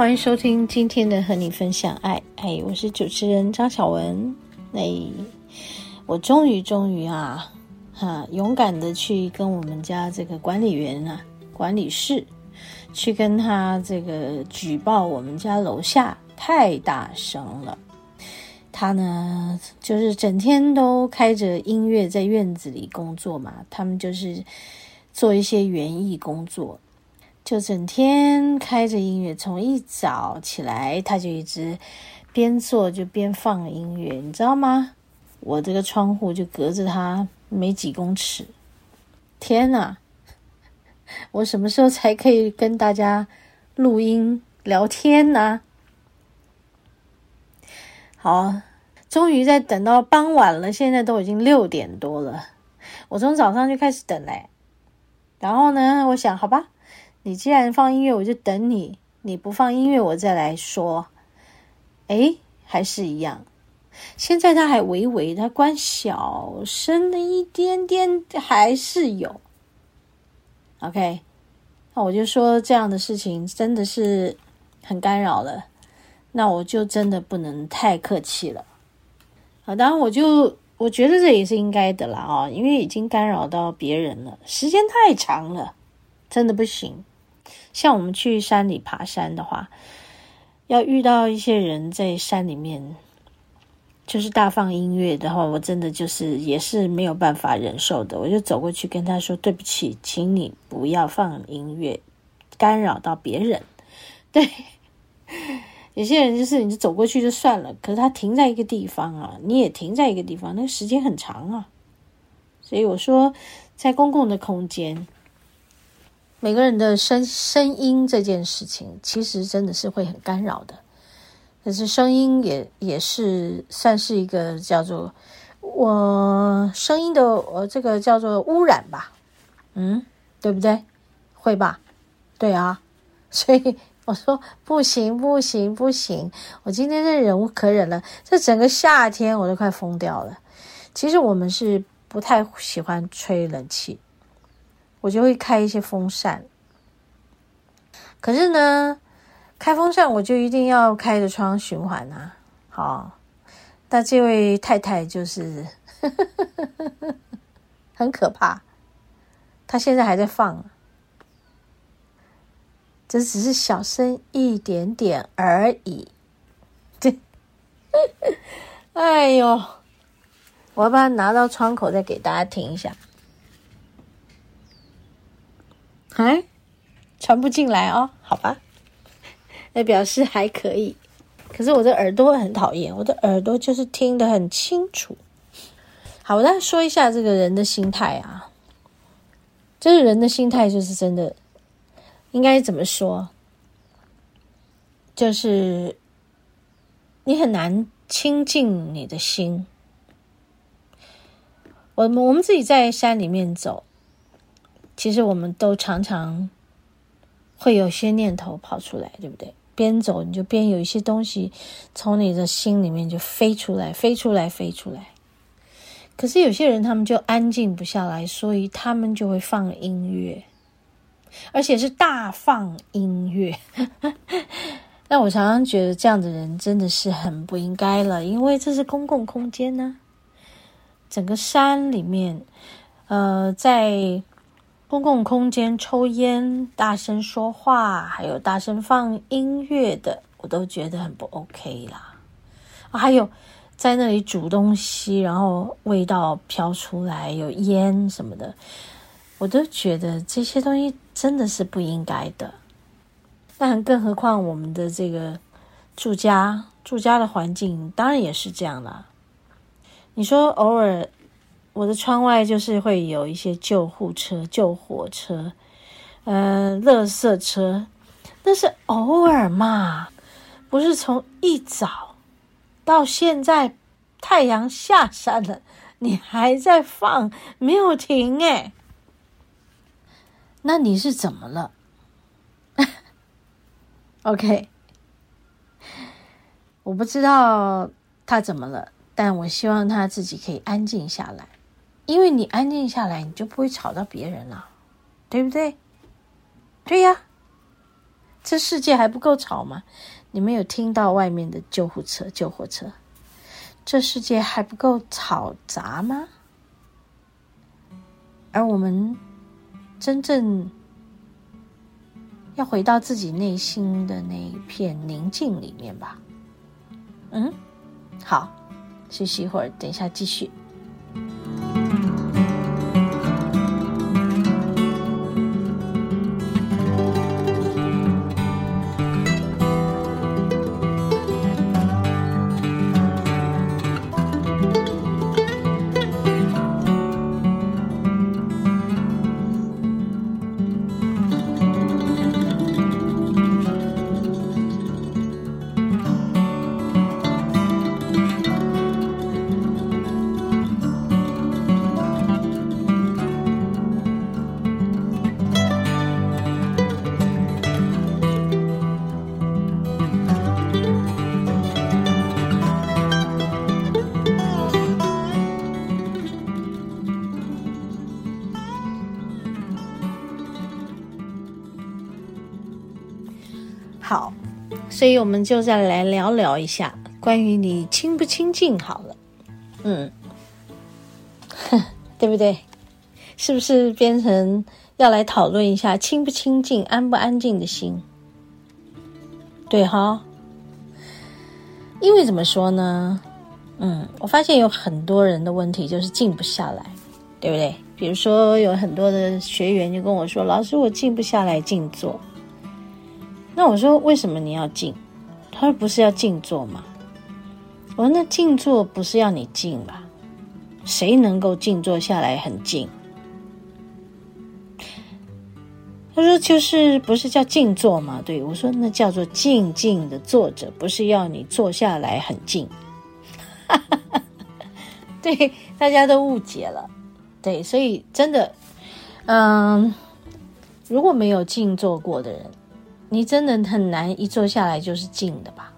欢迎收听今天的和你分享爱。哎，我是主持人张小文。哎，我终于终于啊，哈，勇敢的去跟我们家这个管理员啊、管理室，去跟他这个举报我们家楼下太大声了。他呢，就是整天都开着音乐在院子里工作嘛，他们就是做一些园艺工作。就整天开着音乐，从一早起来他就一直边做就边放音乐，你知道吗？我这个窗户就隔着他没几公尺。天哪！我什么时候才可以跟大家录音聊天呢？好，终于在等到傍晚了，现在都已经六点多了。我从早上就开始等嘞，然后呢，我想，好吧。你既然放音乐，我就等你。你不放音乐，我再来说。诶，还是一样。现在他还微微，他关小声的一点点，还是有。OK，那我就说这样的事情真的是很干扰了。那我就真的不能太客气了。好，当然我就我觉得这也是应该的啦啊，因为已经干扰到别人了，时间太长了，真的不行。像我们去山里爬山的话，要遇到一些人在山里面，就是大放音乐的话，我真的就是也是没有办法忍受的。我就走过去跟他说：“对不起，请你不要放音乐，干扰到别人。”对，有些人就是你就走过去就算了，可是他停在一个地方啊，你也停在一个地方，那个时间很长啊。所以我说，在公共的空间。每个人的声声音这件事情，其实真的是会很干扰的。可是声音也也是算是一个叫做我声音的呃这个叫做污染吧，嗯，对不对？会吧？对啊，所以我说不行不行不行，我今天是忍无可忍了。这整个夏天我都快疯掉了。其实我们是不太喜欢吹冷气。我就会开一些风扇，可是呢，开风扇我就一定要开着窗循环啊。好，但这位太太就是 很可怕，她现在还在放，这只是小声一点点而已。对，哎呦，我要把它拿到窗口再给大家听一下。哎，传不进来哦，好吧，那表示还可以。可是我的耳朵很讨厌，我的耳朵就是听得很清楚。好，我再说一下这个人的心态啊，这个人的心态就是真的，应该怎么说？就是你很难亲近你的心。我们我们自己在山里面走。其实我们都常常会有些念头跑出来，对不对？边走你就边有一些东西从你的心里面就飞出来，飞出来，飞出来。可是有些人他们就安静不下来，所以他们就会放音乐，而且是大放音乐。那我常常觉得这样的人真的是很不应该了，因为这是公共空间呢，整个山里面，呃，在。公共空间抽烟、大声说话，还有大声放音乐的，我都觉得很不 OK 啦。还有在那里煮东西，然后味道飘出来，有烟什么的，我都觉得这些东西真的是不应该的。但更何况我们的这个住家，住家的环境当然也是这样啦。你说偶尔我的窗外就是会有一些救护车、救火车，呃，垃圾车，那是偶尔嘛，不是从一早到现在太阳下山了，你还在放，没有停诶。那你是怎么了？OK，我不知道他怎么了。但我希望他自己可以安静下来，因为你安静下来，你就不会吵到别人了，对不对？对呀，这世界还不够吵吗？你没有听到外面的救护车、救火车？这世界还不够吵杂吗？而我们真正要回到自己内心的那一片宁静里面吧。嗯，好。休息一会儿，等一下继续。好，所以我们就再来聊聊一下关于你清不清静好了，嗯，对不对？是不是变成要来讨论一下清不清静、安不安静的心？对哈，因为怎么说呢？嗯，我发现有很多人的问题就是静不下来，对不对？比如说有很多的学员就跟我说：“老师，我静不下来静坐。”那我说，为什么你要静？他说不是要静坐吗？我说那静坐不是要你静吧？谁能够静坐下来很静？他说就是不是叫静坐吗？对，我说那叫做静静的坐着，不是要你坐下来很静。哈哈哈对，大家都误解了。对，所以真的，嗯，如果没有静坐过的人。你真的很难一坐下来就是静的吧？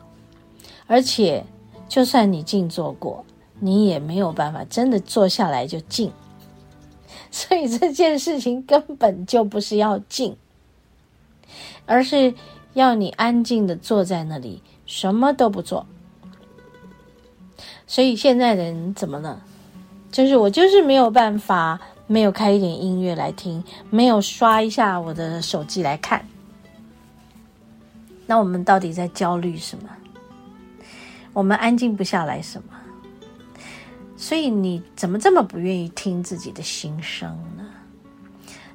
而且，就算你静坐过，你也没有办法真的坐下来就静。所以这件事情根本就不是要静，而是要你安静的坐在那里，什么都不做。所以现在的人怎么了？就是我就是没有办法，没有开一点音乐来听，没有刷一下我的手机来看。那我们到底在焦虑什么？我们安静不下来什么？所以你怎么这么不愿意听自己的心声呢？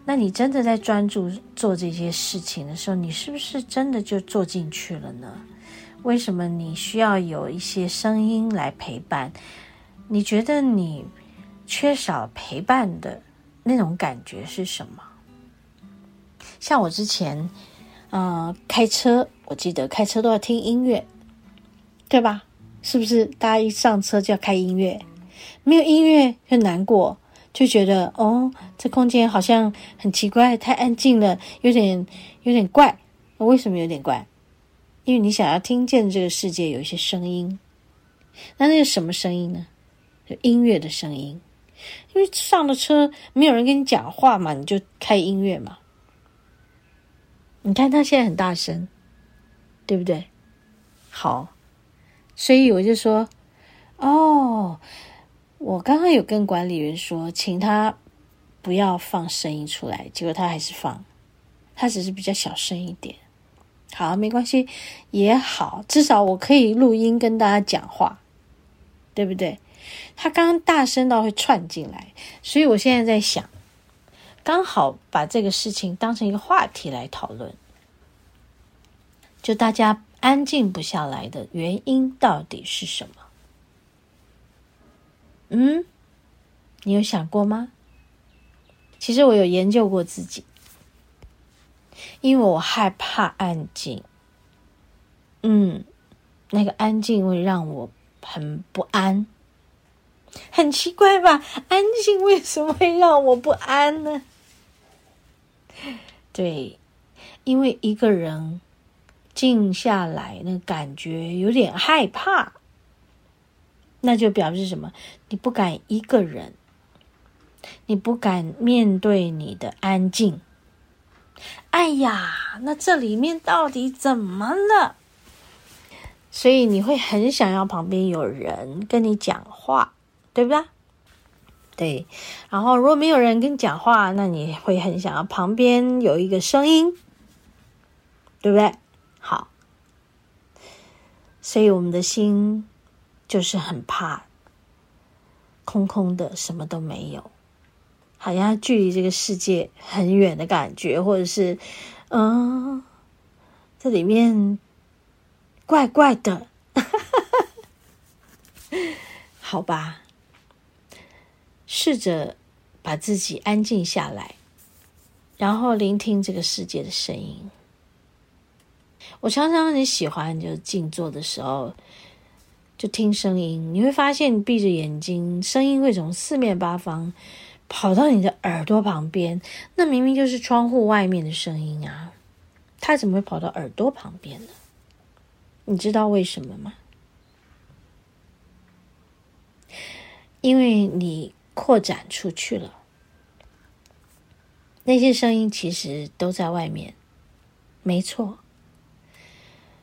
那你真的在专注做这些事情的时候，你是不是真的就做进去了呢？为什么你需要有一些声音来陪伴？你觉得你缺少陪伴的那种感觉是什么？像我之前。啊、呃，开车，我记得开车都要听音乐，对吧？是不是？大家一上车就要开音乐，没有音乐就难过，就觉得哦，这空间好像很奇怪，太安静了，有点有点怪。为什么有点怪？因为你想要听见这个世界有一些声音，那那是什么声音呢？就音乐的声音。因为上了车没有人跟你讲话嘛，你就开音乐嘛。你看他现在很大声，对不对？好，所以我就说，哦，我刚刚有跟管理员说，请他不要放声音出来，结果他还是放，他只是比较小声一点。好，没关系，也好，至少我可以录音跟大家讲话，对不对？他刚刚大声到会串进来，所以我现在在想，刚好把这个事情当成一个话题来讨论，就大家安静不下来的原因到底是什么？嗯，你有想过吗？其实我有研究过自己。因为我害怕安静，嗯，那个安静会让我很不安，很奇怪吧？安静为什么会让我不安呢？对，因为一个人静下来，那感觉有点害怕，那就表示什么？你不敢一个人，你不敢面对你的安静。哎呀，那这里面到底怎么了？所以你会很想要旁边有人跟你讲话，对不对？对。然后如果没有人跟你讲话，那你会很想要旁边有一个声音，对不对？好。所以我们的心就是很怕空空的，什么都没有。好像距离这个世界很远的感觉，或者是，嗯，这里面怪怪的，好吧，试着把自己安静下来，然后聆听这个世界的声音。我常常很喜欢，就静坐的时候，就听声音，你会发现，闭着眼睛，声音会从四面八方。跑到你的耳朵旁边，那明明就是窗户外面的声音啊！它怎么会跑到耳朵旁边呢？你知道为什么吗？因为你扩展出去了，那些声音其实都在外面，没错，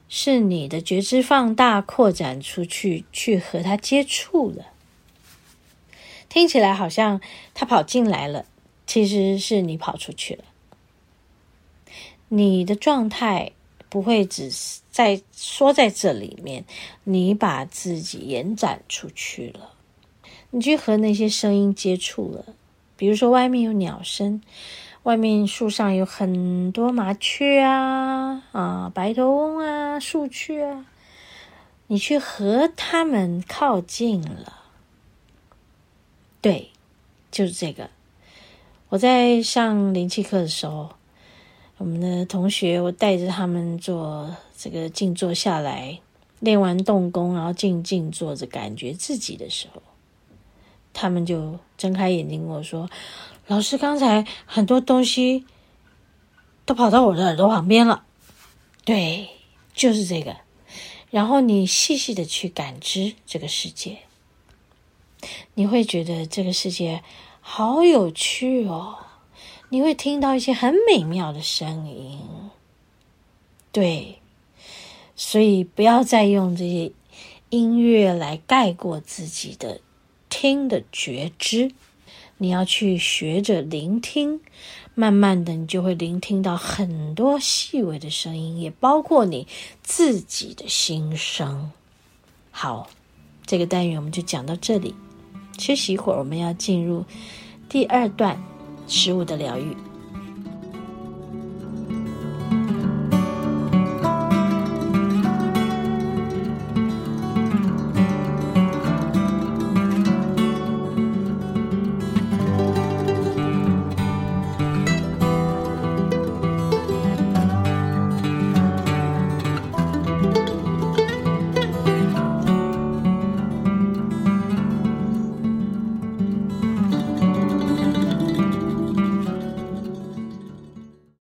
是你的觉知放大扩展出去，去和它接触了。听起来好像他跑进来了，其实是你跑出去了。你的状态不会只是在说在这里面，你把自己延展出去了，你去和那些声音接触了。比如说外面有鸟声，外面树上有很多麻雀啊啊，白头翁啊，树雀啊，你去和他们靠近了。对，就是这个。我在上灵气课的时候，我们的同学，我带着他们做这个静坐下来，练完动功，然后静静坐着，感觉自己的时候，他们就睁开眼睛跟我说：“老师，刚才很多东西都跑到我的耳朵旁边了。”对，就是这个。然后你细细的去感知这个世界。你会觉得这个世界好有趣哦，你会听到一些很美妙的声音，对，所以不要再用这些音乐来盖过自己的听的觉知，你要去学着聆听，慢慢的你就会聆听到很多细微的声音，也包括你自己的心声。好，这个单元我们就讲到这里。休息一会儿，我们要进入第二段食物的疗愈。